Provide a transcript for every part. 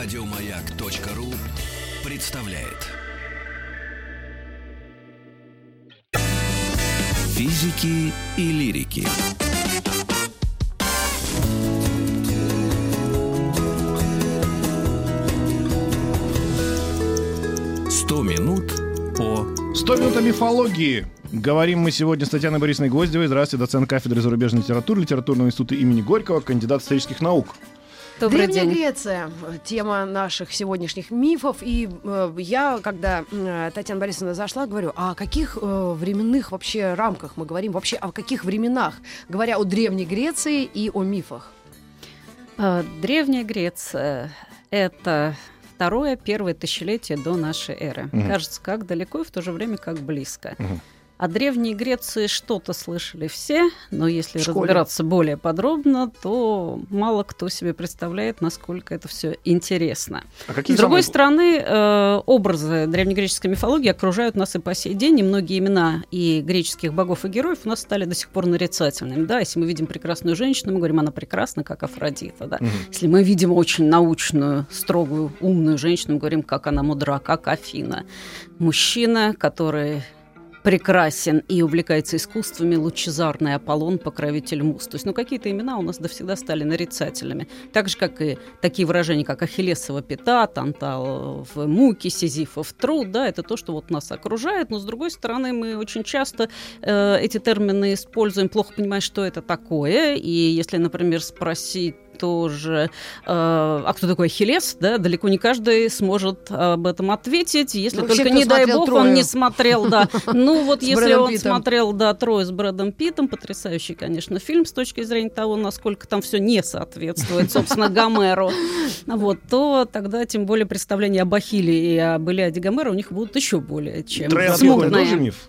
Радиомаяк.ру представляет. Физики и лирики. Сто минут по 100 минут о мифологии. Говорим мы сегодня с Татьяной Борисовной Гвоздевой. Здравствуйте, доцент кафедры зарубежной литературы Литературного института имени Горького, кандидат исторических наук. Добрый Древняя день. Греция — тема наших сегодняшних мифов. И э, я, когда э, Татьяна Борисовна зашла, говорю, а о каких э, временных вообще рамках мы говорим? Вообще о каких временах? Говоря о Древней Греции и о мифах. А, Древняя Греция — это второе, первое тысячелетие до нашей эры. Мгм. Кажется, как далеко и в то же время как близко. Мгм. О Древней Греции что-то слышали все, но если разбираться более подробно, то мало кто себе представляет, насколько это все интересно. А какие С другой самые- стороны, э, образы древнегреческой мифологии окружают нас и по сей день, и многие имена и греческих богов и героев у нас стали до сих пор нарицательными. Да, если мы видим прекрасную женщину, мы говорим, она прекрасна, как Афродита. Да? Мгм. Если мы видим очень научную, строгую, умную женщину, мы говорим, как она мудра, как Афина. Мужчина, который прекрасен и увлекается искусствами, лучезарный Аполлон, покровитель муз. То есть, ну, какие-то имена у нас до всегда стали нарицательными. Так же, как и такие выражения, как Ахиллесова пята, в муки, Сизифов труд, да, это то, что вот нас окружает, но, с другой стороны, мы очень часто э, эти термины используем, плохо понимая, что это такое, и если, например, спросить тоже, э, а кто такой Ахиллес, да, далеко не каждый сможет об этом ответить, если Ну, только, не дай бог, «Трою». он не смотрел, да. Ну, вот если он смотрел, да, Трое с Брэдом Питтом, потрясающий, конечно, фильм с точки зрения того, насколько там все не соответствует, собственно, Гомеру, вот, то тогда тем более представления об Ахилле и об Илиаде Гомера у них будут еще более чем смутные. тоже миф?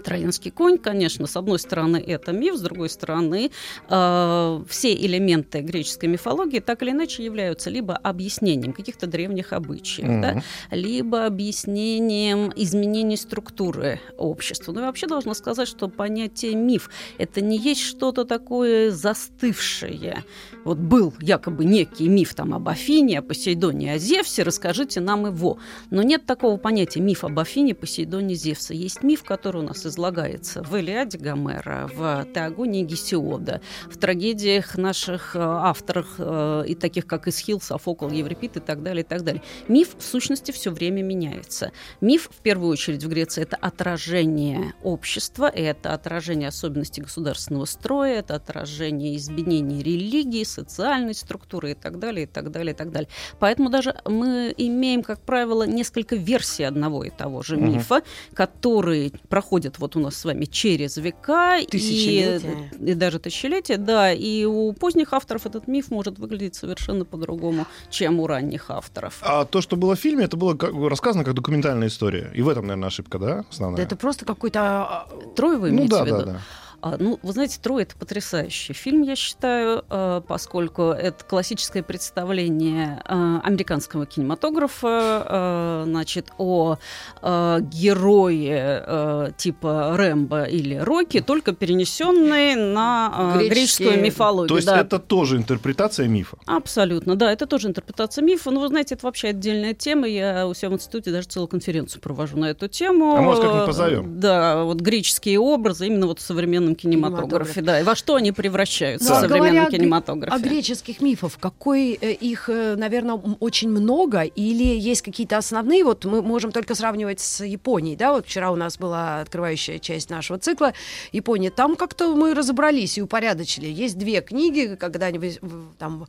Троянский конь, конечно, с одной стороны это миф, с другой стороны э, все элементы греческой мифологии так или иначе являются либо объяснением каких-то древних обычаев, Мгм. да, либо объяснением изменений структуры общества. Ну и вообще должна сказать, что понятие миф это не есть что-то такое застывшее. Вот был якобы некий миф там об Афине, о Посейдоне, о Зевсе, расскажите нам его. Но нет такого понятия миф об Афине, Посейдоне, Зевсе. Есть миф, который у нас излагается в Илиаде Гомера, в Теогонии Гесиода, в трагедиях наших э, авторов, э, и таких как Исхил, Софокл, Еврипид и так далее, и так далее. Миф в сущности все время меняется. Миф, в первую очередь, в Греции это отражение общества, это отражение особенностей государственного строя, это отражение изменений религии, социальной структуры и так далее, и так далее, и так далее. Поэтому даже мы имеем, как правило, несколько версий одного и того же мифа, которые проходят вот у нас с вами через века и, Тысячелетия. и даже тысячелетия, да, и у поздних авторов этот миф может выглядеть совершенно по-другому, чем у ранних авторов. А то, что было в фильме, это было как рассказано как документальная история. И в этом, наверное, ошибка, да, основная? Да это просто какой-то... а, Трое вы Ну да, в виду? да, да. А, ну, вы знаете, «Трое» — это потрясающий фильм, я считаю, э, поскольку это классическое представление э, американского кинематографа, значит, о герое типа Рэмбо или Рокки, только перенесенный на Греческие- греческую мифологию. То есть да. это тоже интерпретация мифа. Абсолютно, да, это тоже интерпретация мифа. Но вы знаете, это вообще отдельная тема. Я у себя в институте даже целую конференцию провожу на эту тему. А может, как-нибудь позовем? Да, вот греческие образы именно вот в современном кинематографе. Кинематографе. Да, и во что они превращаются Ну, в современном говоря кинематографе. О греческих мифов, какой э, их, наверное, очень много, или есть какие-то основные, вот мы можем только сравнивать с Японией, да, вот вчера у нас была открывающая часть нашего цикла Япония, там как-то мы разобрались и упорядочили. Есть две книги, когда они в- в- там э,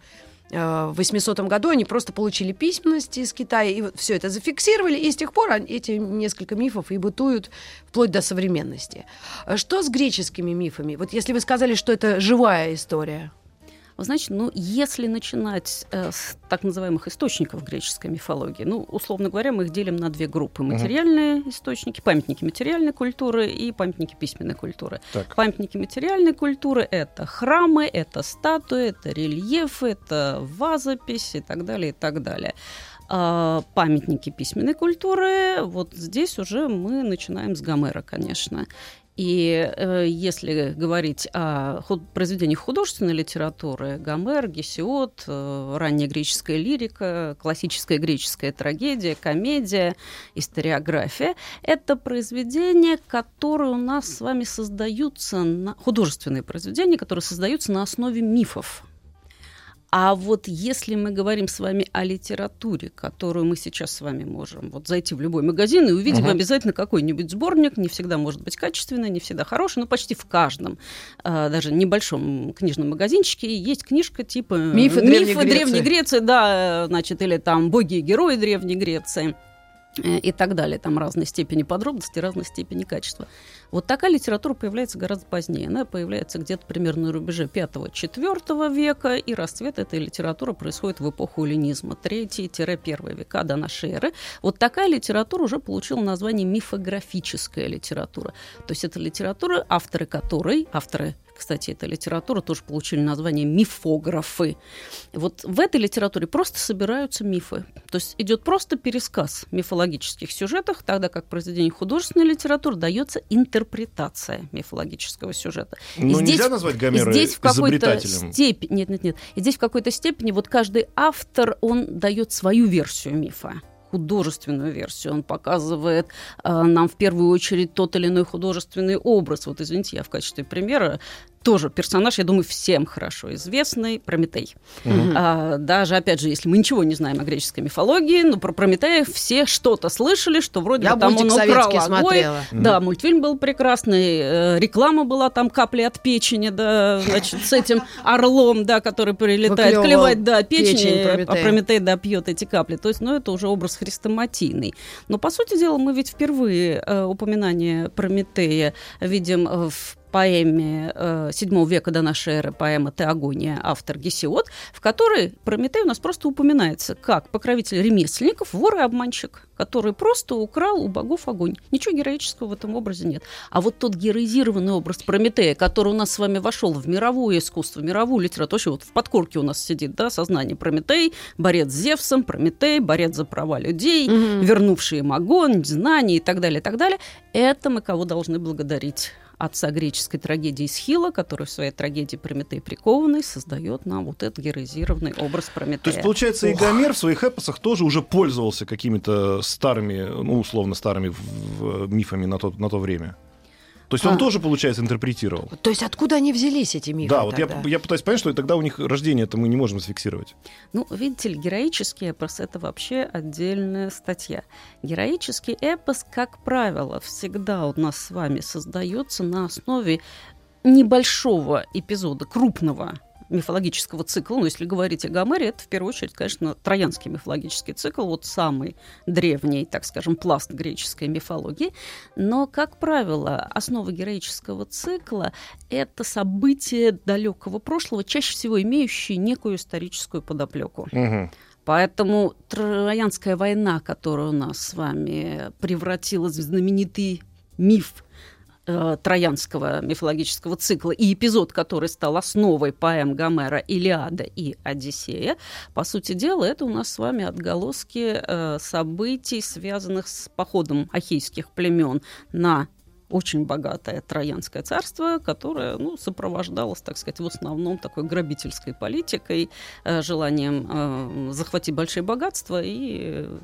в 800 году они просто получили письменность из Китая, и все это зафиксировали, и с тех пор эти несколько мифов и бытуют вплоть до современности. А Что с греческими мифами? Вот если вы сказали, что это живая история. Вы знаете, ну, если начинать э, с так называемых источников греческой мифологии, ну, условно говоря, мы их делим на две группы. Материальные источники, памятники материальной культуры и памятники письменной культуры. Так. Памятники материальной культуры — это храмы, это статуи, это рельефы, это вазопись и так далее, и так далее. А памятники письменной культуры, вот здесь уже мы начинаем с Гомера, конечно. И э, если говорить о худ- произведениях художественной литературы, Гомер, Гесиод, э, ранняя греческая лирика, классическая греческая трагедия, комедия, историография, это произведения, которые у нас с вами создаются, на, художественные произведения, которые создаются на основе мифов. А вот если мы говорим с вами о литературе, которую мы сейчас с вами можем вот зайти в любой магазин и увидим Мгм. обязательно какой-нибудь сборник, не всегда может быть качественный, не всегда хороший, но почти в каждом, а, даже небольшом книжном магазинчике есть книжка типа Мифы Древней Греции». Древней Греции, да, значит, или там боги и герои Древней Греции э, и так далее. Там разной степени подробности, разной степени качества. Вот такая литература появляется гораздо позднее. Она появляется где-то примерно на рубеже 5-4 века, и расцвет этой литературы происходит в эпоху эллинизма, 3-1 века до нашей эры. Вот такая литература уже получила название мифографическая литература. То есть это литература, авторы которой, авторы кстати, эта литература тоже получили название мифографы. Вот в этой литературе просто собираются мифы. То есть идет просто пересказ мифологических сюжетов, тогда как в произведении художественной литературы дается интерпретация мифологического сюжета. И Ну, здесь- нельзя назвать Гомера здесь в какой-то степени, нет, нет, нет, и здесь в какой-то степени вот каждый автор он дает свою версию мифа художественную версию. Он показывает э, нам в первую очередь тот или иной художественный образ. Вот, извините, я в качестве примера тоже персонаж, я думаю, всем хорошо известный, Прометей. А, даже, опять же, если мы ничего не знаем о греческой мифологии, но про Прометея все что-то слышали, что вроде Я бы там он украл огонь. смотрела. Да, мультфильм был прекрасный, э, реклама была там капли от печени, да, значит, с этим орлом, да, который прилетает Выклевывал клевать, да, печень, печень э, Прометея. а Прометей, да, пьет эти капли. То есть, ну, это уже образ хрестоматийный. Но, по сути дела, мы ведь впервые э, упоминание Прометея видим в поэме э, VII века до нашей эры, поэма «Теогония», автор Гесиод, в которой Прометей у нас просто упоминается как покровитель ремесленников, вор и обманщик, который просто украл у богов огонь. Ничего героического в этом образе нет. А вот тот героизированный образ Прометея, который у нас с вами вошел в мировое искусство, в мировую литературу, вообще вот в подкорке у нас сидит, да, сознание Прометей, борец с Зевсом, Прометей, борец за права людей, вернувший им огонь, знания и так далее, и так далее. Это мы кого должны благодарить? Отца греческой трагедии Схила, который в своей трагедии Прометей прикованный создает нам вот этот героизированный образ Прометея. То есть, получается, и Гомер в своих эпосах тоже уже пользовался какими-то старыми, ну, условно, старыми мифами на то, на то время. То есть он А. тоже, получается, интерпретировал. То есть откуда они взялись, эти мифы? да, вот я, я пытаюсь понять, что тогда у них рождение это мы не можем зафиксировать. Ну, видите ли, героический эпос – это вообще отдельная статья. Героический эпос, как правило, всегда у нас с вами создается на основе небольшого эпизода, крупного мифологического цикла, ну, если говорить о Гомере, это в первую очередь, конечно, троянский мифологический цикл, вот самый древний, так скажем, пласт греческой мифологии. Но, как правило, основа героического цикла – это события далекого прошлого, чаще всего имеющие некую историческую подоплеку. Поэтому Троянская война, которая у нас с вами превратилась в знаменитый миф троянского мифологического цикла и эпизод, который стал основой поэм Гомера «Илиада» и «Одиссея», по сути дела, это у нас с вами отголоски э, событий, связанных с походом ахейских племен на очень богатое Троянское царство, которое ну, сопровождалось, так сказать, в основном такой грабительской политикой, э, желанием э, захватить большие богатства и э,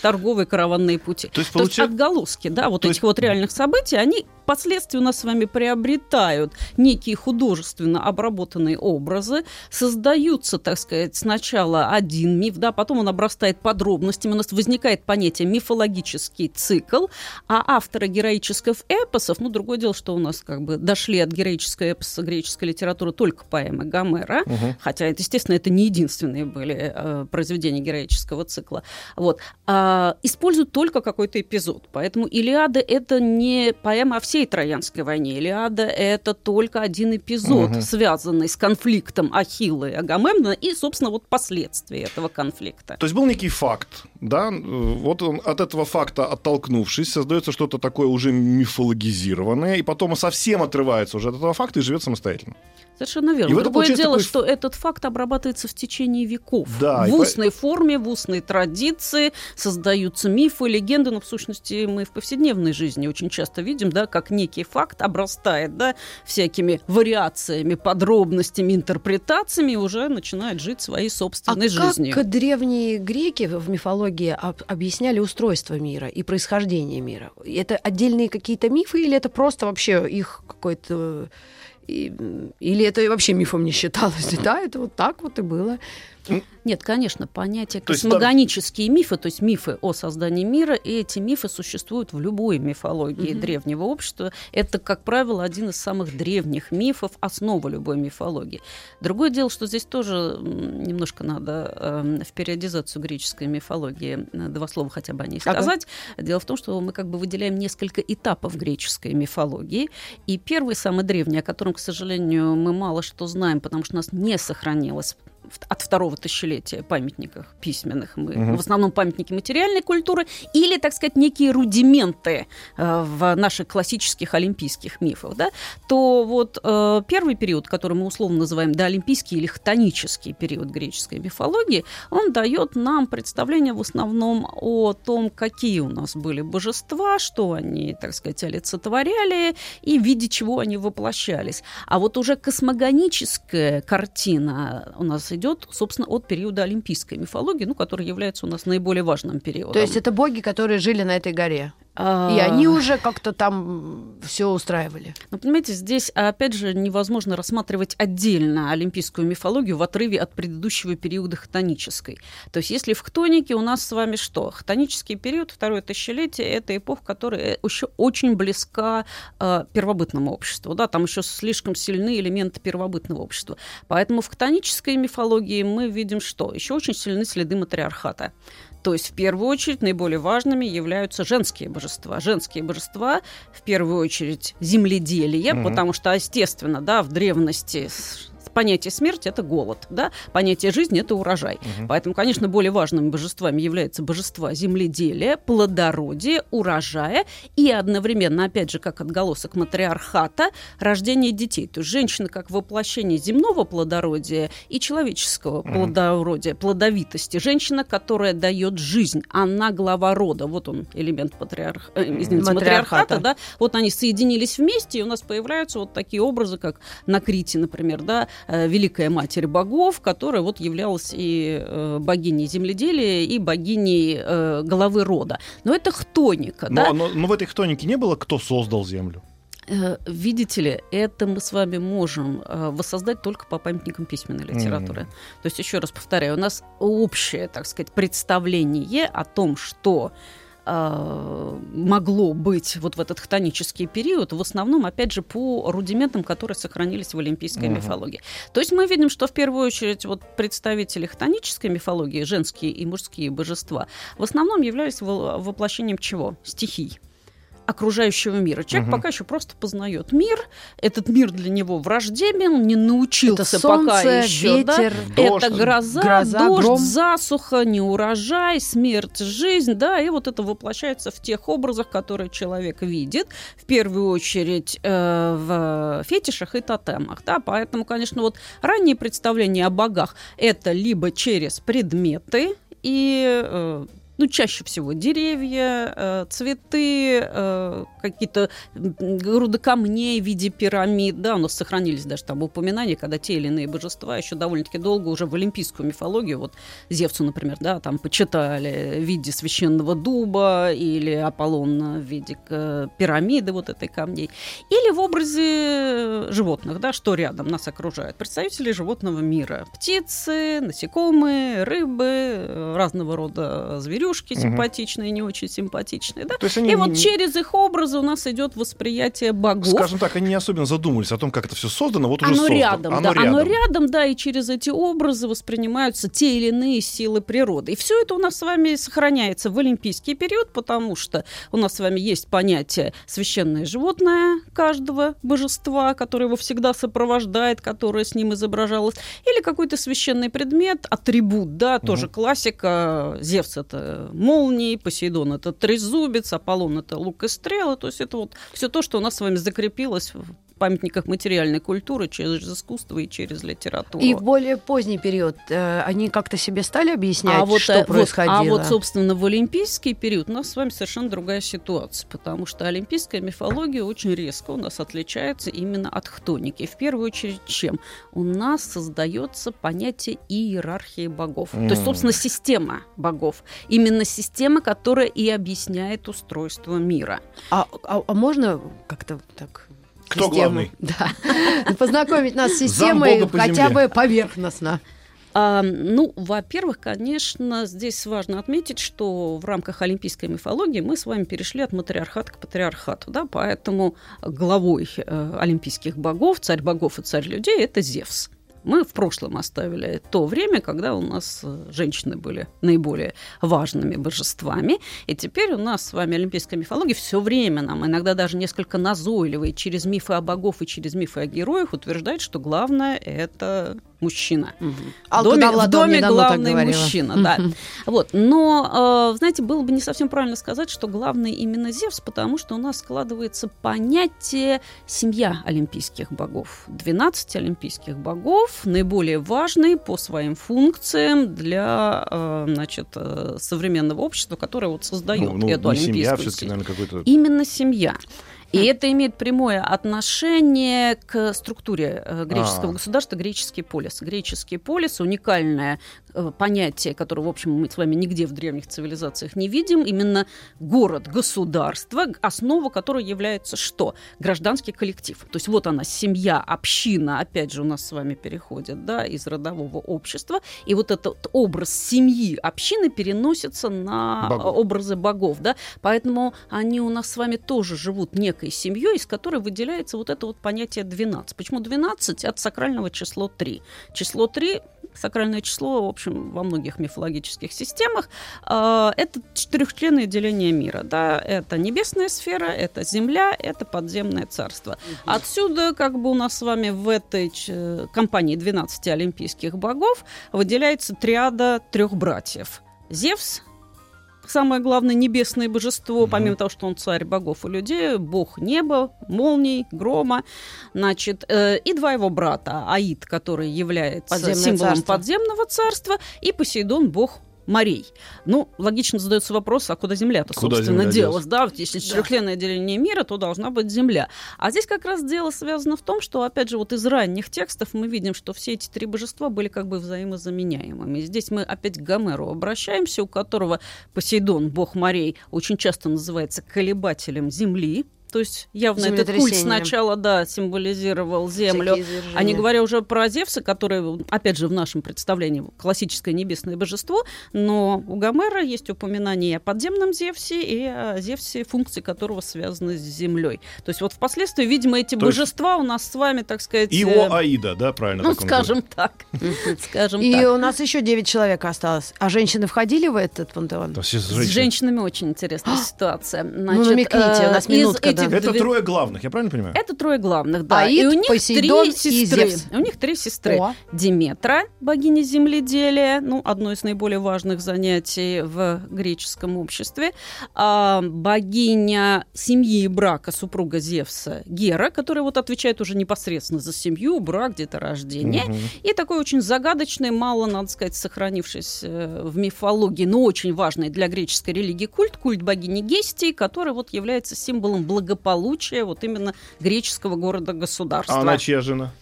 торговые караванные пути. То есть, То есть отголоски, да, вот То этих есть- вот реальных событий, они впоследствии у нас с вами приобретают некие художественно обработанные образы, создаются, так сказать, сначала один миф, да, потом он обрастает подробностями, у нас возникает понятие мифологический цикл, а авторы героических эпосов, ну, другое дело, что у нас как бы дошли от героического эпоса греческой литературы только поэмы Гомера, Мгм. хотя это, естественно, это не единственные были э, произведения героического цикла, вот, а, используют только какой-то эпизод. Поэтому Илиада — это не поэма о всей Троянской войне. Илиада — это только один эпизод, Мгм. связанный с конфликтом Ахилла и Агамемнона и, собственно, вот последствия этого конфликта. То есть был некий факт, да, вот он от этого факта оттолкнувшись, создается что-то такое уже мифологизированное, и потом совсем отрывается уже от этого факта и живет самостоятельно. Совершенно верно. И Другое дело, такой- что этот факт обрабатывается в течение веков. Да, в по- устной форме, в устной традиции создаются мифы, легенды, но в сущности мы в повседневной жизни очень часто видим, да, как как некий факт обрастает, да, всякими вариациями, подробностями, интерпретациями, и уже начинает жить своей собственной а жизнью. как древние греки в мифологии об- объясняли устройство мира и происхождение мира? Это отдельные какие-то мифы или это просто вообще их какой-то... и- Или это вообще мифом не считалось? Да, это вот так вот и было. Нет, конечно, понятие То космогонические мифы, то есть мифы о создании мира, и эти мифы существуют в любой мифологии Мгм. древнего общества. Это, как правило, один из самых древних мифов, основа любой мифологии. Другое дело, что здесь тоже немножко надо эм, в периодизацию греческой мифологии э, два слова хотя бы о ней Ага. сказать. Дело в том, что мы как бы выделяем несколько этапов греческой мифологии. И первый, самый древний, о котором, к сожалению, мы мало что знаем, потому что у нас не сохранилось от второго тысячелетия памятников письменных. Мы, Мгм. В основном памятники материальной культуры или, так сказать, некие рудименты э, в наших классических олимпийских мифах. Да? То вот э, первый период, который мы условно называем доолимпийский или хтонический период греческой мифологии, он дает нам представление в основном о том, какие у нас были божества, что они, так сказать, олицетворяли и в виде чего они воплощались. А вот уже космогоническая картина у нас идет, собственно, от периода олимпийской мифологии, ну, который является у нас наиболее важным периодом. То есть это боги, которые жили на этой горе. А, И они уже как-то там все устраивали. Ну, понимаете, здесь, опять же, невозможно рассматривать отдельно олимпийскую мифологию в отрыве от предыдущего периода хтонической. То есть, если в хтонике у нас с вами что? Хтонический период, второе тысячелетие, это эпоха, которая еще очень близка э, первобытному обществу. Да? Там еще слишком сильны элементы первобытного общества. Поэтому в хтонической мифологии мы видим что? Еще очень сильны следы матриархата. То есть, в первую очередь, наиболее важными являются женские божества. Женские божества, в первую очередь, земледелие, Мгм. потому что, естественно, да, в древности понятие смерти – это голод, да, понятие жизни – это урожай. Мгм. Поэтому, конечно, более важными божествами являются божества земледелия, плодородия, урожая и одновременно, опять же, как отголосок матриархата, рождение детей. То есть женщина как воплощение земного плодородия и человеческого Мгм. плодородия, плодовитости. Женщина, которая дает жизнь, она глава рода. Вот он, элемент патриарх... э, извините, Матриархата. матриархата, да. Вот они соединились вместе, и у нас появляются вот такие образы, как на Крите, например, да, Великая Матерь Богов, которая вот являлась и э, богиней земледелия, и богиней э, главы рода. Но это хтоника, Но, да. но- но в этой хтонике не было, кто создал Землю. Э, Видите ли, это мы с вами можем э, воссоздать только по памятникам письменной литературы. Мгм. То есть, еще раз повторяю, у нас общее, так сказать, представление о том, что э, могло быть вот в этот хтонический период, в основном, опять же, по рудиментам, которые сохранились в олимпийской Мгм. мифологии. То есть мы видим, что в первую очередь вот представители хтонической мифологии, женские и мужские божества, в основном являлись во- воплощением чего? Стихий окружающего мира. Человек Мгм. пока еще просто познает мир. Этот мир для него враждебен, не научился Это пока солнце, еще. да. ветер, Дождь, это гроза, гроза, дождь, гром. засуха, неурожай, смерть, жизнь, да, и вот это воплощается в тех образах, которые человек видит, в первую очередь э, в фетишах и тотемах, да, поэтому, конечно, вот ранние представления о богах это либо через предметы и э, ну, чаще всего деревья, э, цветы, э, какие-то груды камней в виде пирамид. Да, у нас сохранились даже там упоминания, когда те или иные божества еще довольно-таки долго уже в олимпийскую мифологию, вот Зевсу, например, да, там почитали в виде священного дуба или Аполлона в виде э, пирамиды вот этой камней. Или в образе животных, да, что рядом нас окружает. Представители животного мира. Птицы, насекомые, рыбы, разного рода зверюшки, Мгм. симпатичные, не очень симпатичные, да. То есть они, И вот через их образы у нас идет восприятие богов. скажем так, они не особенно задумывались о том, как это все создано, вот уже Оно создано. рядом, Оно да, рядом. оно рядом, да, и через эти образы воспринимаются те или иные силы природы. И все это у нас с вами сохраняется в олимпийский период, потому что у нас с вами есть понятие священное животное каждого божества, которое его всегда сопровождает, которое с ним изображалось, или какой-то священный предмет, атрибут, да, тоже классика. Зевс это молнии, Посейдон это трезубец, Аполлон это лук и стрелы, то есть это вот все то, что у нас с вами закрепилось памятниках материальной культуры, через искусство и через литературу. И в более поздний период э, они как-то себе стали объяснять, а вот, что вот, происходило? а вот, собственно, в олимпийский период у нас с вами совершенно другая ситуация, потому что олимпийская мифология очень резко у нас отличается именно от хтоники. В первую очередь чем? У нас создается понятие иерархии богов. То есть, собственно, система богов. Именно система, которая и объясняет устройство мира. А, а- а можно как-то так... Кто главный? Да. Познакомить нас с системой хотя бы поверхностно. А, ну, во-первых, конечно, здесь важно отметить, что в рамках олимпийской мифологии мы с вами перешли от матриархата к патриархату, да, поэтому главой э, олимпийских богов, царь богов и царь людей, это Зевс. Мы в прошлом оставили то время, когда у нас э, женщины были наиболее важными божествами. И теперь у нас с вами олимпийская мифология все время нам, иногда даже несколько назойливо, и через мифы о богов и через мифы о героях утверждает, что главное – это мужчина. В доме, Далла в доме недавно так главный мужчина, да. Вот. Но, э, знаете, было бы не совсем правильно сказать, что главный именно Зевс, потому что у нас складывается понятие семья олимпийских богов. 12 олимпийских богов, наиболее важные по своим функциям для э, значит, э, современного общества, которое вот создает Ну, ну, эту не семья, олимпийскую все-таки, систему. наверное, какой-то... Именно семья. И это имеет прямое отношение к структуре э, греческого А. государства греческий полис. Греческий полис уникальное э, понятие, которое, в общем, мы с вами нигде в древних цивилизациях не видим. Именно город-государство, основа которой является что? Гражданский коллектив. То есть вот она, семья, община, опять же, у нас с вами переходит да, из родового общества. И вот этот образ семьи, общины переносится на Богов. образы богов. Да? Поэтому они у нас с вами тоже живут некой семьей, из которой выделяется вот это вот понятие 12. Почему 12? От сакрального число 3. Число 3 сакральное число, в общем, во многих мифологических системах, э, это четырехчленное деление мира. Да? Это небесная сфера, это земля, это подземное царство. Отсюда, как бы у нас с вами в этой ч- компании 12 олимпийских богов выделяется триада трех братьев. Зевс, самое главное небесное божество, помимо того, что он царь богов и людей, бог неба, молний, грома, значит, э, и два его брата, Аид, который является Подземное символом царство. подземного царства, и Посейдон, бог морей. Ну, логично задается вопрос, а куда земля-то, Куда собственно, земля делась? Да, если четырехчленное деление мира, то должна быть земля. А здесь как раз дело связано в том, что, опять же, вот из ранних текстов мы видим, что все эти три божества были как бы взаимозаменяемыми. Здесь мы опять к Гомеру обращаемся, у которого Посейдон, бог морей, очень часто называется колебателем земли. То есть явно этот культ сначала, да, символизировал землю. А не говоря уже про Зевса, который, опять же, в нашем представлении классическое небесное божество, но у Гомера есть упоминание и о подземном Зевсе, и о Зевсе, функции которого связаны с землей. То есть вот впоследствии, видимо, эти То есть- божества у нас с вами, так сказать... И э, о Аида, да, правильно? ну, скажем так. Скажем И так. у нас еще 9 человек осталось. А женщины входили в этот пантеон? С женщинами очень интересная ситуация. Ну, намекните, у нас из минутка, этих да. Это две- трое главных, я правильно понимаю? Это трое главных, да. Аид, и у них Посейдон три и сестры. Зевс. У них три сестры. О. Диметра, богиня земледелия, ну, одно из наиболее важных занятий в греческом обществе. А, богиня семьи и брака, супруга Зевса, Гера, которая вот отвечает уже непосредственно за семью, брак, деторождение. Мгм. И такой очень загадочный, мало, надо сказать, сохранившийся э, в мифологии, но очень важный для греческой религии культ, культ богини Гестии, который вот является символом благополучия вот именно греческого города-государства. А она чья жена?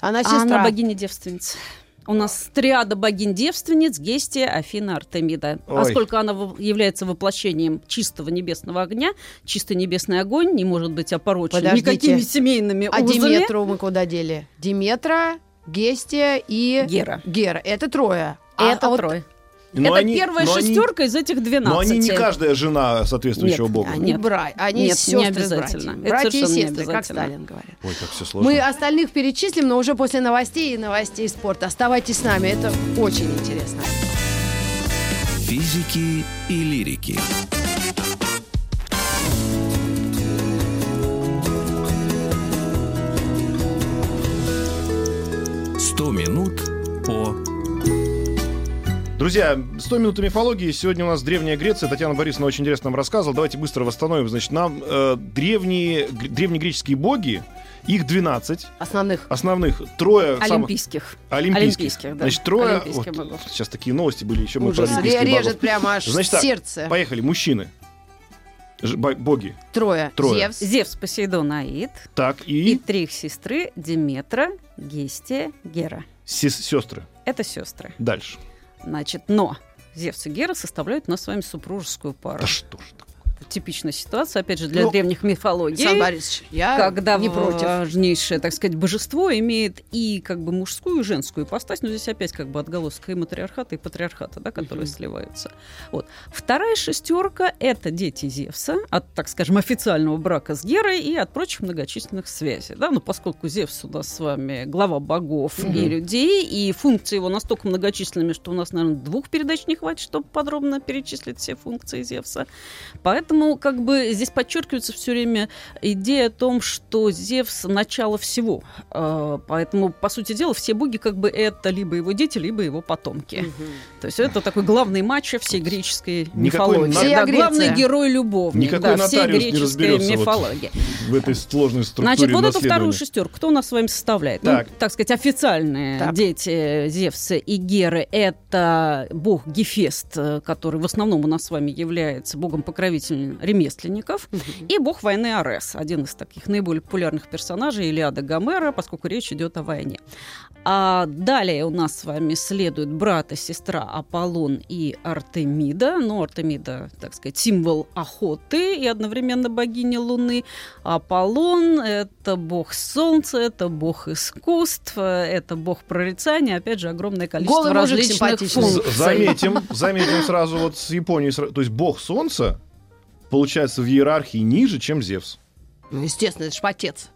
Она А сестра. она богиня-девственница. У нас триада богинь-девственниц, Гестия, Афина, Артемида. Ой. Поскольку она является воплощением чистого небесного огня, чистый небесный огонь не может быть опорочен Подождите. никакими семейными А узами. Диметру мы куда дели? Диметра, Гестия и Гера. Гера. Это трое. А- Это а вот трое. Но Это они- первая но они- шестерка из этих 12. Но они не каждая жена соответствующего Нет, богу. Они Нет. бра... они Нет, не сестры обязательно. братья. Братья и не сестры, как. Сталин говорит. Ой, как все сложно. Мы остальных перечислим, но уже после новостей и новостей спорта. Оставайтесь с нами, это очень интересно. Физики и лирики. Сто минут по Друзья, 100 минут мифологии. Сегодня у нас Древняя Греция. Татьяна Борисовна очень интересно нам рассказывала. Давайте быстро восстановим. Значит, нам э, древние, гр- древнегреческие боги Их 12 Основных. основных. Трое самых Олимпийских. олимпийских. Олимпийских, да. Значит, трое. Олимпийских вот богов. сейчас такие новости были, еще мы Ужас. про Ре- олимпийских Режет богов. прямо аж Значит так, сердце. Поехали, мужчины. Ж- бо- боги. Трое. Трое. Зевс. Зевс, Посейдон, Аид. Так, И и, три их сестры Диметра, Гестия, Гера. сестры. Это сестры. Дальше. Значит, но Зевс и Гера составляют нас с вами супружескую пару. Да что ж такое? Типичная ситуация, опять же, для Ну, древних мифологий. Сан Борисович, я когда не против. важнейшее, так сказать, божество имеет и как бы мужскую, и женскую ипостась, но здесь опять как бы отголоска и матриархата, и патриархата, да, которые Мгм. сливаются. Вот. Вторая шестерка — это дети Зевса от, так скажем, официального брака с Герой и от прочих многочисленных связей. Да? Но поскольку Зевс у нас с вами глава богов Мгм. и людей, и функции его настолько многочисленными, что у нас, наверное, двух передач не хватит, чтобы подробно перечислить все функции Зевса. Поэтому как бы здесь подчеркивается все время идея о том, что Зевс — начало всего. Э, Поэтому, по сути дела, все боги как бы это либо его дети, либо его потомки. Мгм. То есть это такой главный матч всей греческой Никакой мифологии. на- Да, главный герой-любовник Никакой да, всей греческой разберется вот мифологии. В этой сложной структуре Значит, вот эту вторую шестерку кто у нас с вами составляет? Так. Ну, так сказать, официальные Так. дети Зевса и Геры – это бог Гефест, э, который в основном у нас с вами является богом-покровителем ремесленников, и бог войны Арес, один из таких наиболее популярных персонажей Илиада Гомера, поскольку речь идет о войне. А далее у нас с вами следует брат и сестра Аполлон и Артемида. Ну, Артемида, так сказать, символ охоты и одновременно богиня Луны. Аполлон – это бог солнца, это бог искусств, это бог прорицания. Опять же, огромное количество Голый различных функций. Заметим, заметим сразу вот с Японией. сра- То есть бог солнца получается в иерархии ниже, чем Зевс. Ну, естественно, это ж отец.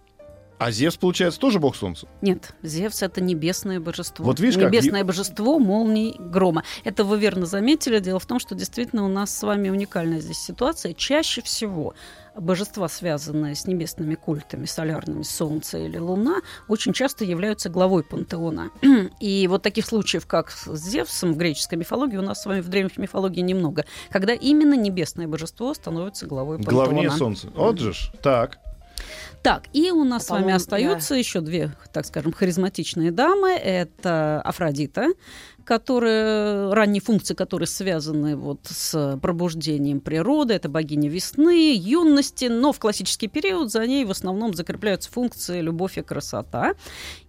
А Зевс, получается, тоже бог солнца. Нет, Зевс это небесное божество. Вот видишь, как небесное божество молний грома. Это вы верно заметили. Дело в том, что действительно у нас с вами уникальная здесь ситуация. Чаще всего божества, связанные с небесными культами, солярными, Солнце или Луна, очень часто являются главой пантеона. И вот таких случаев, как с Зевсом в греческой мифологии, у нас с вами в древних мифологии немного, когда именно небесное божество становится главой пантеона. Главнее солнца. Вот же ж. Так. Так, и у нас с вами остаются еще две, так скажем, харизматичные дамы. Это Афродита, которая, ранние функции которые связаны вот с пробуждением природы. Это богиня весны, юности, но в классический период за ней в основном закрепляются функции любовь и красота.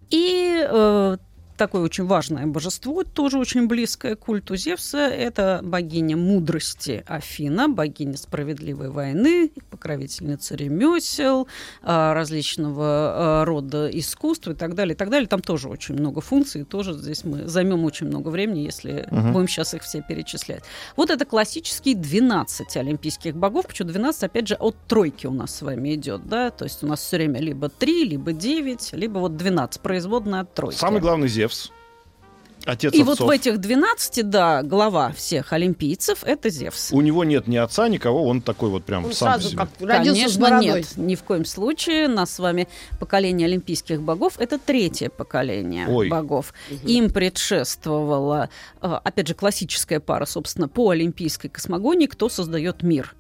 И э, такое очень важное божество, тоже очень близкое к культу Зевса, это богиня мудрости Афина, богиня справедливой войны, покровительница ремесел, а, различного а, рода искусства и так далее, и так далее. Там тоже очень много функций, тоже здесь мы займем очень много времени, если Мгм. будем сейчас их все перечислять. Вот это классические 12 олимпийских богов, причем 12, опять же, от тройки у нас с вами идет, да, то есть у нас все время либо 3, либо 9, либо вот 12, производная от тройки. Самый главный Зевс. Отец И вот отцов. в этих 12, да, глава всех олимпийцев – это Зевс. У него нет ни отца, никого, он такой вот прям Он сам по сразу себе. как родился Конечно, нет, ни в коем случае. Нас с вами поколение олимпийских богов – это третье поколение Ой. богов. Им предшествовала, э, опять же, классическая пара, собственно, по олимпийской космогонии, кто создает мир.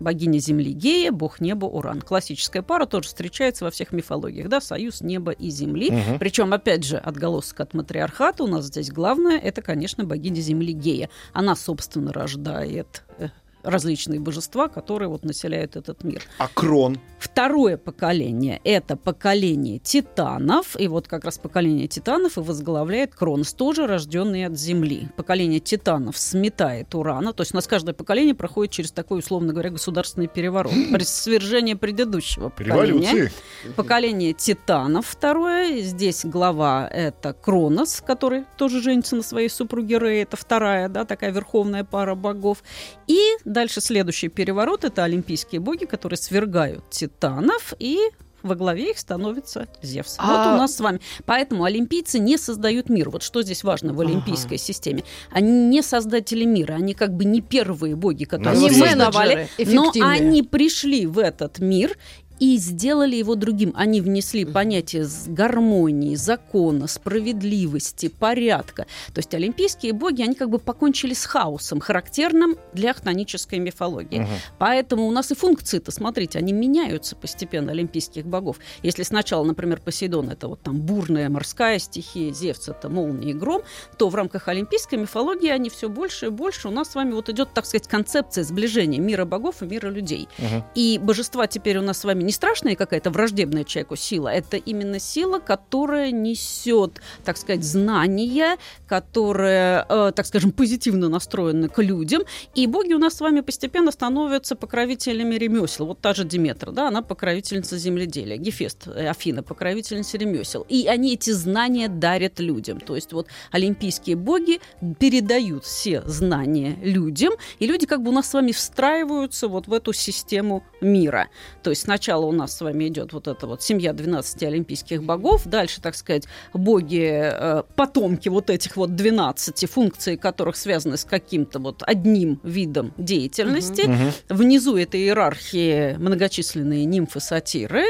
Богиня Земли Гея, бог неба Уран. Классическая пара тоже встречается во всех мифологиях, да, союз неба и земли. Мгм. Причем, опять же, отголосок от матриархата у нас здесь главное, это, конечно, богиня Земли Гея. Она, собственно, рождает э, различные божества, которые вот населяют этот мир. А Крон. Второе поколение – это поколение титанов. И вот как раз поколение титанов и возглавляет Кронос, тоже рожденный от Земли. Поколение титанов сметает Урана. То есть у нас каждое поколение проходит через такой, условно говоря, государственный переворот. При свержении предыдущего поколения. Революции. Поколение титанов второе. Здесь глава это Кронос, который тоже женится на своей супруге Рей. Это вторая, да, такая верховная пара богов. И дальше следующий переворот это олимпийские боги, которые свергают титанов и во главе их становится Зевс. А- Вот у нас с вами. Поэтому олимпийцы не создают мир. Вот что здесь важно в олимпийской системе. Они не создатели мира. Они как бы не первые боги, которые Они создавали. Но они пришли в этот мир и сделали его другим. Они внесли понятие гармонии, закона, справедливости, порядка. То есть олимпийские боги, они как бы покончили с хаосом, характерным для хтонической мифологии. Угу. Поэтому у нас и функции-то, смотрите, они меняются постепенно, олимпийских богов. Если сначала, например, Посейдон – это вот там бурная морская стихия, Зевс – это молния и гром, то в рамках олимпийской мифологии они все больше и больше. У нас с вами вот идет, так сказать, концепция сближения мира богов и мира людей. Угу. И божества теперь у нас с вами не страшная какая-то враждебная человеку сила, это именно сила, которая несет, так сказать, знания, которая, э, так скажем, позитивно настроена к людям. И боги у нас с вами постепенно становятся покровителями ремесел. Вот та же Диметра, да, она покровительница земледелия. Гефест, э, Афина, покровительница ремесел. И они эти знания дарят людям. То есть вот олимпийские боги передают все знания людям, и люди как бы у нас с вами встраиваются вот в эту систему мира. То есть сначала у нас с вами идет вот эта вот семья 12 олимпийских богов, дальше, так сказать, боги, э, потомки вот этих вот 12 функций, которых связаны с каким-то вот одним видом деятельности. Угу. Внизу этой иерархии многочисленные нимфы-сатиры,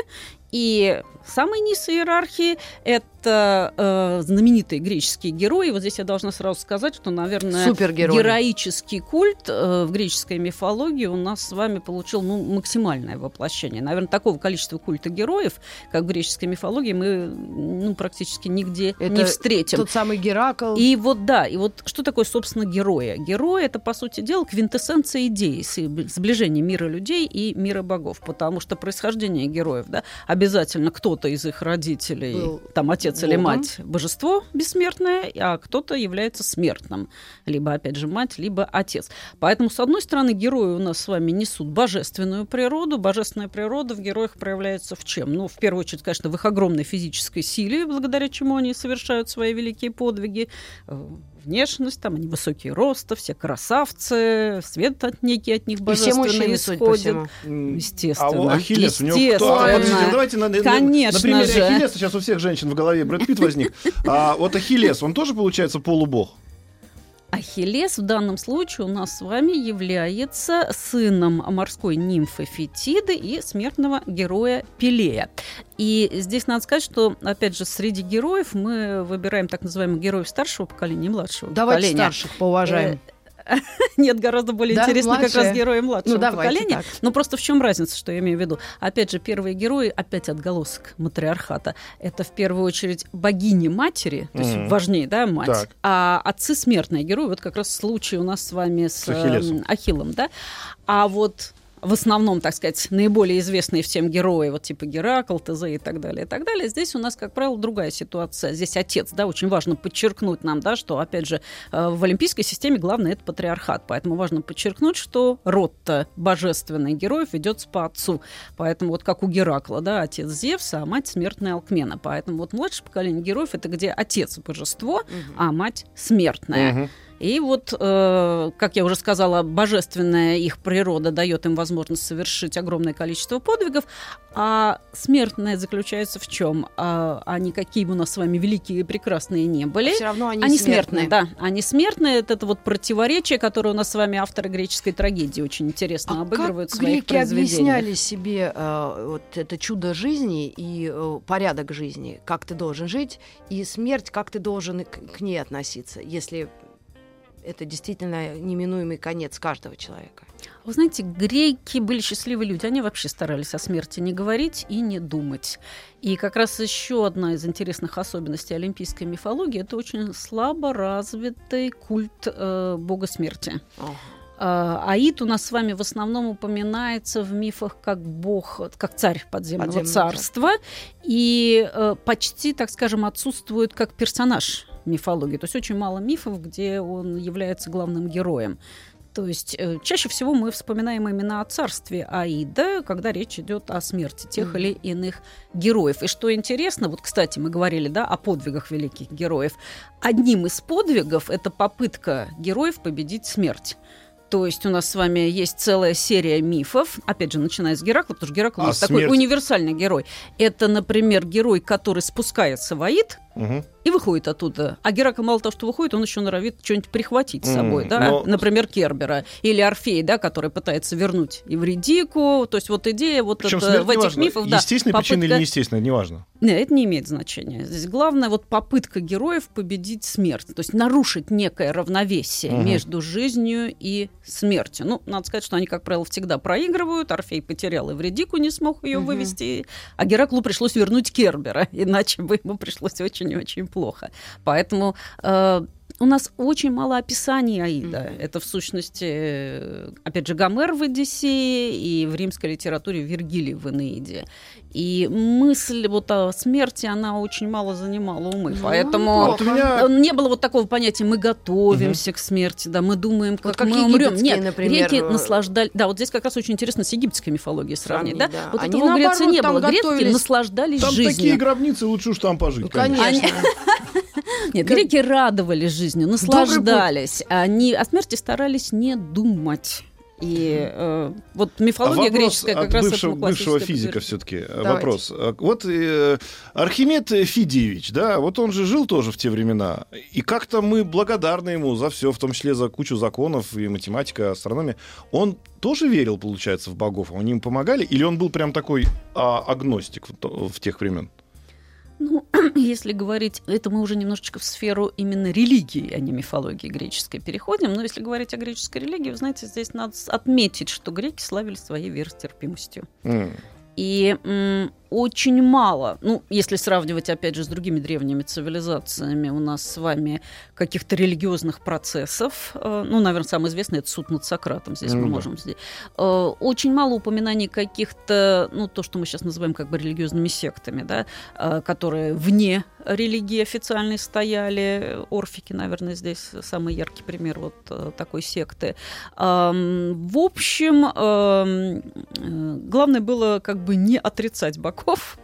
и самый низ иерархии – это это э, знаменитые греческие герои. Вот здесь я должна сразу сказать, что, наверное, героический культ э, в греческой мифологии у нас с вами получил ну, максимальное воплощение. Наверное, такого количества культа героев, как в греческой мифологии, мы ну, практически нигде это не встретим. Тот самый Геракл. И вот да, и вот что такое, собственно, героя? Герой это, по сути дела, квинтэссенция идеи, сближение мира людей и мира богов, потому что происхождение героев, да, обязательно кто-то из их родителей, Был там отец отец или мать божество бессмертное, а кто-то является смертным. Либо, опять же, мать, либо отец. Поэтому, с одной стороны, герои у нас с вами несут божественную природу. Божественная природа в героях проявляется в чем? Ну, в первую очередь, конечно, в их огромной физической силе, благодаря чему они совершают свои великие подвиги внешность, там они высокие роста, все красавцы, свет от некий от них божественный и все исходит. Естественно. А Ахиллес, у него кто? А, подождите, давайте на, Конечно на примере же. Ахиллеса сейчас у всех женщин в голове Брэд Питт возник. А вот Ахиллес, он тоже получается полубог? Ахиллес в данном случае у нас с вами является сыном морской нимфы Фетиды и смертного героя Пелея. И здесь надо сказать, что, опять же, среди героев мы выбираем так называемых героев старшего поколения и младшего Давайте поколения. старших поуважаем. Нет, гораздо более да, интересно младшие. как раз герои младшего ну, поколения. Так. Но просто в чем разница, что я имею в виду? Опять же, первые герои, опять отголосок матриархата. Это в первую очередь богини-матери, то есть mm-hmm. важнее, да, мать. Так. А отцы смертные герои, вот как раз случай у нас с вами с, с Ахиллесом. Ахиллом, да. А вот в основном, так сказать, наиболее известные всем герои, вот типа Геракл, ТЗ и так далее, и так далее. Здесь у нас, как правило, другая ситуация. Здесь отец, да, очень важно подчеркнуть нам, да, что, опять же, э, в олимпийской системе главное это патриархат, поэтому важно подчеркнуть, что род-то божественный героев ведется по отцу. Поэтому вот как у Геракла, да, отец Зевса, а мать смертная Алкмена. Поэтому вот младшее поколение героев это где отец божество, угу. а мать смертная. Угу. И вот, э, как я уже сказала, божественная их природа дает им возможность совершить огромное количество подвигов, а смертное заключается в чем? А, они какие бы у нас с вами великие и прекрасные не были. Все равно они, они смертные. смертные. Да, они смертные. Это, это вот противоречие, которое у нас с вами авторы греческой трагедии очень интересно а обыгрывают как в своих греки объясняли себе э, вот это чудо жизни и э, порядок жизни, как ты должен жить, и смерть, как ты должен к, к ней относиться, если это действительно неминуемый конец каждого человека. Вы знаете, греки были счастливые люди. Они вообще старались о смерти не говорить и не думать. И как раз еще одна из интересных особенностей олимпийской мифологии – это очень слабо развитый культ э, бога смерти. Oh. Аид у нас с вами в основном упоминается в мифах как бог, как царь подземного Подземный царства, и э, почти, так скажем, отсутствует как персонаж мифологии. То есть очень мало мифов, где он является главным героем. То есть э, чаще всего мы вспоминаем именно о царстве Аида, когда речь идет о смерти тех mm-hmm. или иных героев. И что интересно, вот, кстати, мы говорили да, о подвигах великих героев. Одним из подвигов это попытка героев победить смерть. То есть у нас с вами есть целая серия мифов, опять же, начиная с Геракла, потому что Геракл а у нас смерть... такой универсальный герой. Это, например, герой, который спускается в Аид, Мгм. и выходит оттуда. А Геракл мало того, что выходит, он еще норовит что-нибудь прихватить с собой, да, но- например, Кербера или Орфей, да, который пытается вернуть Евредику. То есть вот идея вот Причем это, в этих неважно, мифах, да, естественная причина или попытка- неестественная, неважно. Нет, это не имеет значения. Здесь главное вот попытка героев победить смерть, то есть нарушить некое равновесие Мгм. между жизнью и смертью. Ну, надо сказать, что они, как правило, всегда проигрывают. Орфей потерял Эвредику, не смог ее Мгм. вывести, а Гераклу пришлось вернуть Кербера, иначе бы ему пришлось очень и очень плохо. Поэтому э, у нас очень мало описаний Аида. Это, в сущности, э, опять же, Гомер в «Одиссее» и в римской литературе Вергилий в «Энеиде». И мысль вот о смерти, она очень мало занимала умы. Ну, Поэтому Вот меня... э, не было вот такого понятия «мы готовимся к смерти», да, мы думаем, как, как мы умрем. Нет, например, греки э, наслаждались... Да, вот здесь как раз очень интересно с египетской мифологией сравнить. Да? да. Вот Они, этого в Греции наоборот, не там было. Греки готовились. наслаждались Там жизнью. такие гробницы, лучше уж там пожить. Ну, конечно. конечно. Нет, греки радовались жизнью, наслаждались. Они о смерти старались не думать. И э, вот А мифология вопрос греческая как от раз бывшего, этому бывшего физика все-таки Давайте. вопрос. А, Вот э, Архимед Фидиевич, да, вот он же жил тоже в те времена, и как-то мы благодарны ему за все, в том числе за кучу законов и математика, астрономия. Он тоже верил, получается, в богов, они им помогали, или он был прям такой а, агностик в, в тех времен? Ну, если говорить, это мы уже немножечко в сферу именно религии, а не мифологии греческой переходим. Но если говорить о греческой религии, вы знаете, здесь надо отметить, что греки славились своей веротерпимостью. М. И м, очень мало, ну, если сравнивать, опять же, с другими древними цивилизациями, у нас с вами каких-то религиозных процессов. Э, Ну, наверное, самый известный это суд над Сократом. Здесь Ну мы да. можем. Э, Очень мало упоминаний каких-то, ну, то, что мы сейчас называем как бы религиозными сектами, да, э, которые вне религии официальной стояли. Орфики, наверное, здесь самый яркий пример вот такой секты. В общем, эм, главное было как бы не отрицать богов.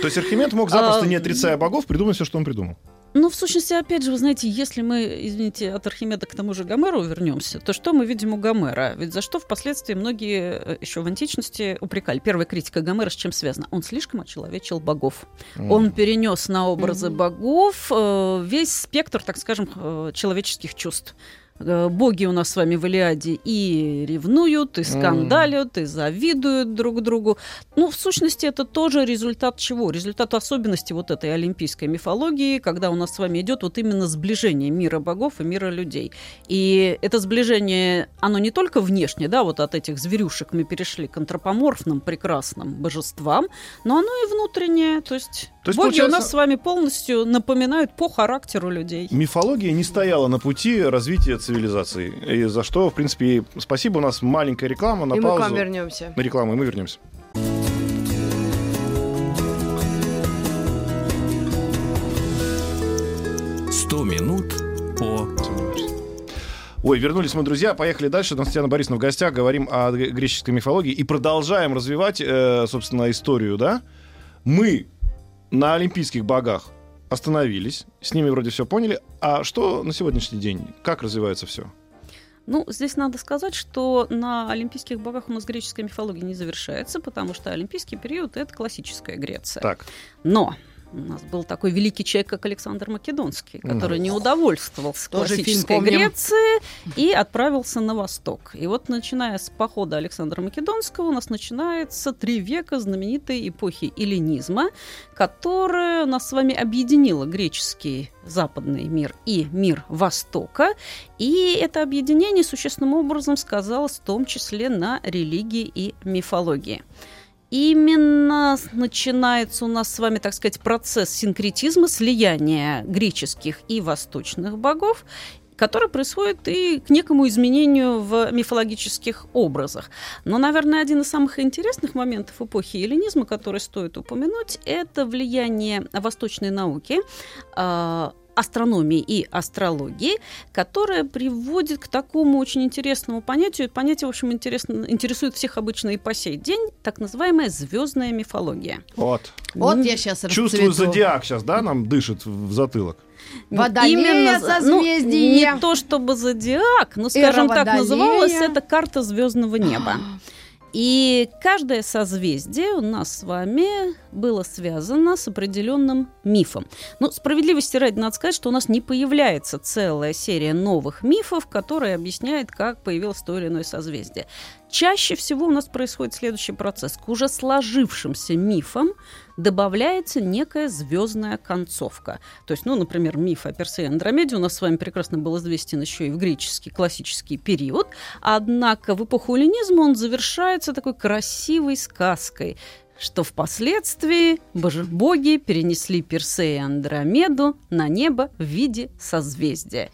То есть Архимед мог запросто, А, не отрицая богов, придумать все, что он придумал. Ну, в сущности, опять же, вы знаете, если мы, извините, от Архимеда к тому же Гомеру вернемся, то что мы видим у Гомера? Ведь за что впоследствии многие э, еще в античности упрекали. Первая критика Гомера с чем связана? Он слишком очеловечил богов. М. Он перенес на образы Мгм. богов э, весь спектр, так скажем, э, человеческих чувств. Э, Боги у нас с вами в Илиаде и ревнуют, и скандалят, и завидуют друг другу. Ну, в сущности, это тоже результат чего? Результат особенности вот этой олимпийской мифологии, когда у нас с вами идет вот именно сближение мира богов и мира людей. И это сближение, оно не только внешне, да, вот от этих зверюшек мы перешли к антропоморфным прекрасным божествам, но оно и внутреннее. То есть, То есть, боги получается- у нас с вами полностью напоминают по характеру людей. Мифология не стояла на пути развития цивилизации. И за что, в принципе, ей спасибо. У нас маленькая реклама на И мы к паузу. вам вернемся. На рекламу, и мы вернемся. «100 минут по...» Ой, вернулись мы, друзья, поехали дальше. Татьяна Борисовна в гостях, говорим о греческой мифологии и продолжаем развивать, э, собственно, историю, да? Мы на олимпийских богах остановились, с ними вроде все поняли. А что на сегодняшний день? Как развивается все? Ну, здесь надо сказать, что на олимпийских богах у нас греческая мифология не завершается, потому что олимпийский период — это классическая Греция. Так, Но у нас был такой великий человек, как Александр Македонский, который Мгм. не удовольствовался Тоже классической. Греции и отправился на восток. И вот начиная с похода Александра Македонского у нас начинается три века знаменитой эпохи эллинизма, которая нас с вами объединила греческий западный мир и мир Востока. И это объединение существенным образом сказалось в том числе на религии и мифологии. Именно начинается у нас с вами, так сказать, процесс синкретизма, слияния греческих и восточных богов, который происходит и к некому изменению в мифологических образах. Но, наверное, один из самых интересных моментов эпохи эллинизма, который стоит упомянуть, это влияние восточной науки, а, астрономии и астрологии, которая приводит к такому очень интересному понятию. Это понятие, в общем, интересно, интересует всех обычно и по сей день, так называемая звездная мифология. вот. Вот Ну, я сейчас Чувствую, зодиак сейчас, да, нам дышит в затылок. Водолея за- созвездие. ну, не то чтобы зодиак, но, скажем Эра так, Водолея. называлась это карта звездного неба. И каждое созвездие у нас с вами было связано с определенным мифом. Но справедливости ради надо сказать, что у нас не появляется целая серия новых мифов, которые объясняют, как появилось то или иное созвездие. Чаще всего у нас происходит следующий процесс. К уже сложившимся мифам добавляется некая звездная концовка. То есть, ну, например, миф о Персе и Андромеде у нас с вами прекрасно был известен еще и в греческий классический период. Однако в эпоху эллинизма он завершается такой красивой сказкой, что впоследствии боги перенесли Персе и Андромеду на небо в виде созвездия.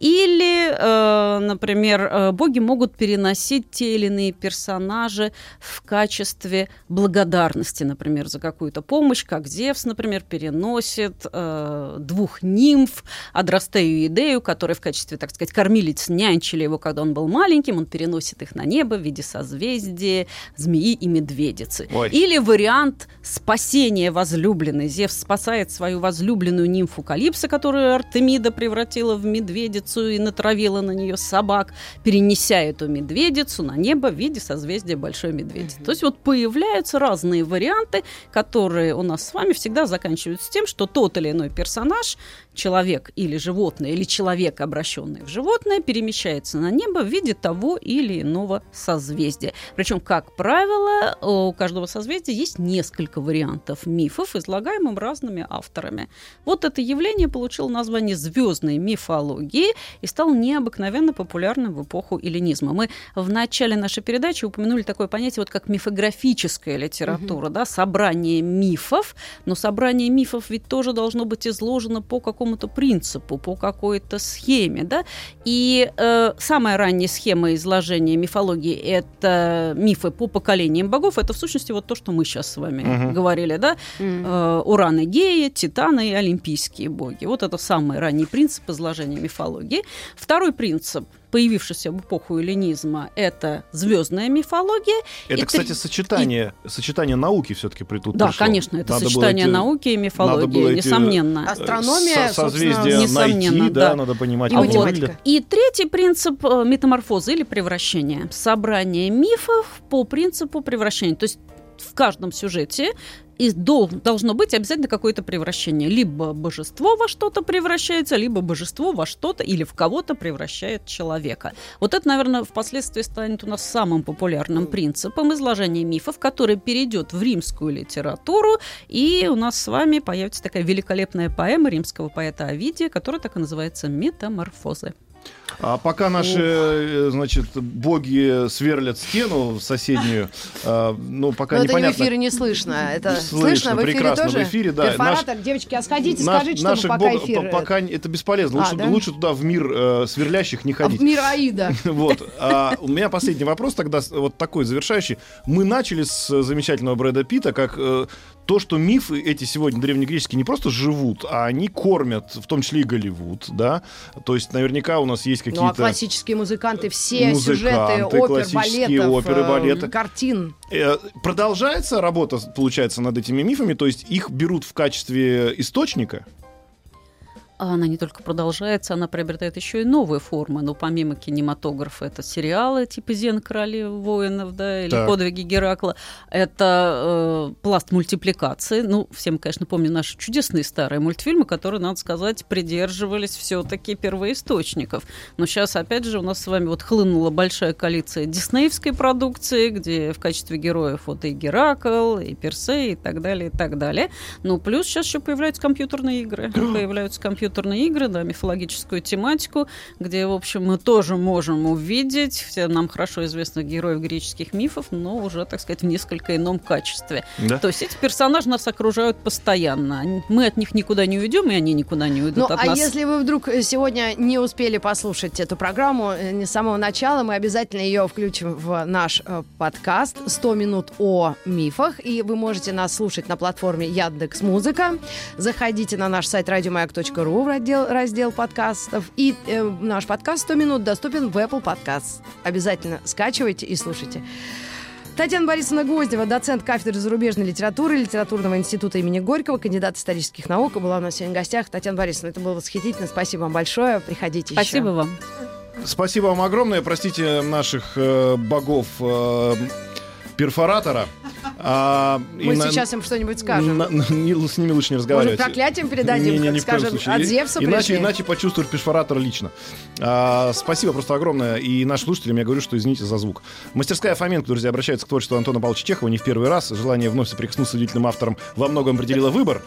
Или, э, например, э, боги могут переносить те или иные персонажи в качестве благодарности, например, за какую-то помощь, как Зевс, например, переносит э, двух нимф, Адрастею и Идею, которые в качестве, так сказать, кормилиц нянчили его, когда он был маленьким, он переносит их на небо в виде созвездия, змеи и медведицы. Ой. Или вариант спасения возлюбленной. Зевс спасает свою возлюбленную нимфу Калипсо, которую Артемида превратила в медведицу, медведицу и натравила на нее собак, перенеся эту медведицу на небо в виде созвездия большой медведи. Mm-hmm. То есть вот появляются разные варианты, которые у нас с вами всегда заканчиваются тем, что тот или иной персонаж человек или животное, или человек, обращенный в животное, перемещается на небо в виде того или иного созвездия. Причем, как правило, у каждого созвездия есть несколько вариантов мифов, излагаемых разными авторами. Вот это явление получило название звездной мифологии и стало необыкновенно популярным в эпоху эллинизма. Мы в начале нашей передачи упомянули такое понятие, вот как мифографическая литература, угу. да, собрание мифов, но собрание мифов ведь тоже должно быть изложено по какому какому-то принципу, по какой-то схеме, да, и э, самая ранняя схема изложения мифологии – это мифы по поколениям богов, это в сущности вот то, что мы сейчас с вами uh-huh. говорили, да, uh-huh. э, Уран и Гея, Титаны и Олимпийские боги. Вот это самый ранний принцип изложения мифологии. Второй принцип – появившийся в эпоху эллинизма, это звездная мифология. Это, и кстати, три... сочетание, и... сочетание науки все-таки при тут Да, пришло. конечно, это надо сочетание эти... науки и мифологии, несомненно. Эти... Астрономия, Со созвездия несомненно, найти, да, да, надо понимать. И, вот. и третий принцип э, метаморфозы или превращения. Собрание мифов по принципу превращения. То есть в каждом сюжете и должно быть обязательно какое-то превращение. Либо божество во что-то превращается, либо божество во что-то или в кого-то превращает человека. Вот это, наверное, впоследствии станет у нас самым популярным принципом изложения мифов, который перейдет в римскую литературу, и у нас с вами появится такая великолепная поэма римского поэта Овидия, которая так и называется «Метаморфозы». А пока наши, э, значит, боги сверлят стену соседнюю, э, ну, пока Но непонятно. это в эфире не слышно. Это слышно, слышно в эфире прекрасно, тоже? в эфире, да. Перфоратор, наш, девочки, а сходите, наш, скажите, чтобы пока бог, эфир... Пока это бесполезно. А, лучше, да? лучше туда в мир э, сверлящих не ходить. А в мир Аида. Вот. А у меня последний вопрос тогда, вот такой завершающий. Мы начали с замечательного Брэда Питта, как э, то, что мифы эти сегодня древнегреческие не просто живут, а они кормят, в том числе и Голливуд, да. То есть наверняка у нас есть какие-то... Ну, а классические музыканты, все музыканты, сюжеты опер, балетов, оперы, балеты. картин. Э, продолжается работа, получается, над этими мифами, то есть их берут в качестве источника? А она не только продолжается, она приобретает еще и новые формы. Но помимо кинематографа, это сериалы типа «Зен королевы воинов», да, или так. «Подвиги Геракла». Это э, пласт мультипликации. Ну, всем, конечно, помню наши чудесные старые мультфильмы, которые, надо сказать, придерживались все-таки первоисточников. Но сейчас, опять же, у нас с вами вот хлынула большая коалиция диснеевской продукции, где в качестве героев вот и Геракл, и Персей, и так далее, и так далее. Ну, плюс сейчас еще появляются компьютерные игры. появляются компьютерные компьютерные игры, да, мифологическую тематику, где, в общем, мы тоже можем увидеть все нам хорошо известных героев греческих мифов, но уже, так сказать, в несколько ином качестве. Да? То есть эти персонажи нас окружают постоянно. Мы от них никуда не уйдем, и они никуда не уйдут ну, от а нас. если вы вдруг сегодня не успели послушать эту программу э, не с самого начала, мы обязательно ее включим в наш э, подкаст «100 минут о мифах», и вы можете нас слушать на платформе Яндекс Музыка. Заходите на наш сайт радиомаяк.ру в раздел, раздел подкастов. И э, наш подкаст «100 минут» доступен в Apple Podcast. Обязательно скачивайте и слушайте. Татьяна Борисовна Гвоздева, доцент кафедры зарубежной литературы Литературного института имени Горького, кандидат исторических наук, была у нас сегодня в гостях. Татьяна Борисовна, это было восхитительно. Спасибо вам большое. Приходите Спасибо еще. вам. Спасибо вам огромное. Простите наших э, богов. Э, перфоратора. А, Мы на- сейчас им что-нибудь скажем. на- на- не- с ними лучше не Может, разговаривать. проклятием передадим, Не, не, коем скажем, от И- Зевса Иначе, пришли? иначе почувствует перфоратор лично. А, спасибо просто огромное. И нашим слушателям я говорю, что извините за звук. Мастерская Фоменко, друзья, обращается к творчеству Антона Павловича Чехова не в первый раз. Желание вновь соприкоснуться с удивительным автором во многом определило выбор.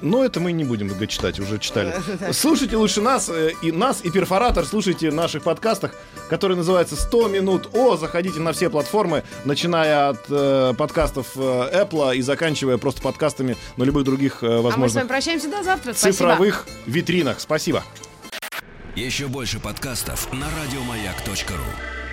Но это мы не будем читать, уже читали. Слушайте лучше нас, э, и нас, и перфоратор, слушайте в наших подкастах, который называется «100 минут О». Заходите на все платформы, начиная от э, подкастов э, Apple и заканчивая просто подкастами на любых других э, А мы с возможных вами прощаемся до завтра. Спасибо. цифровых витринах. Спасибо. Еще больше подкастов на радиомаяк.ру.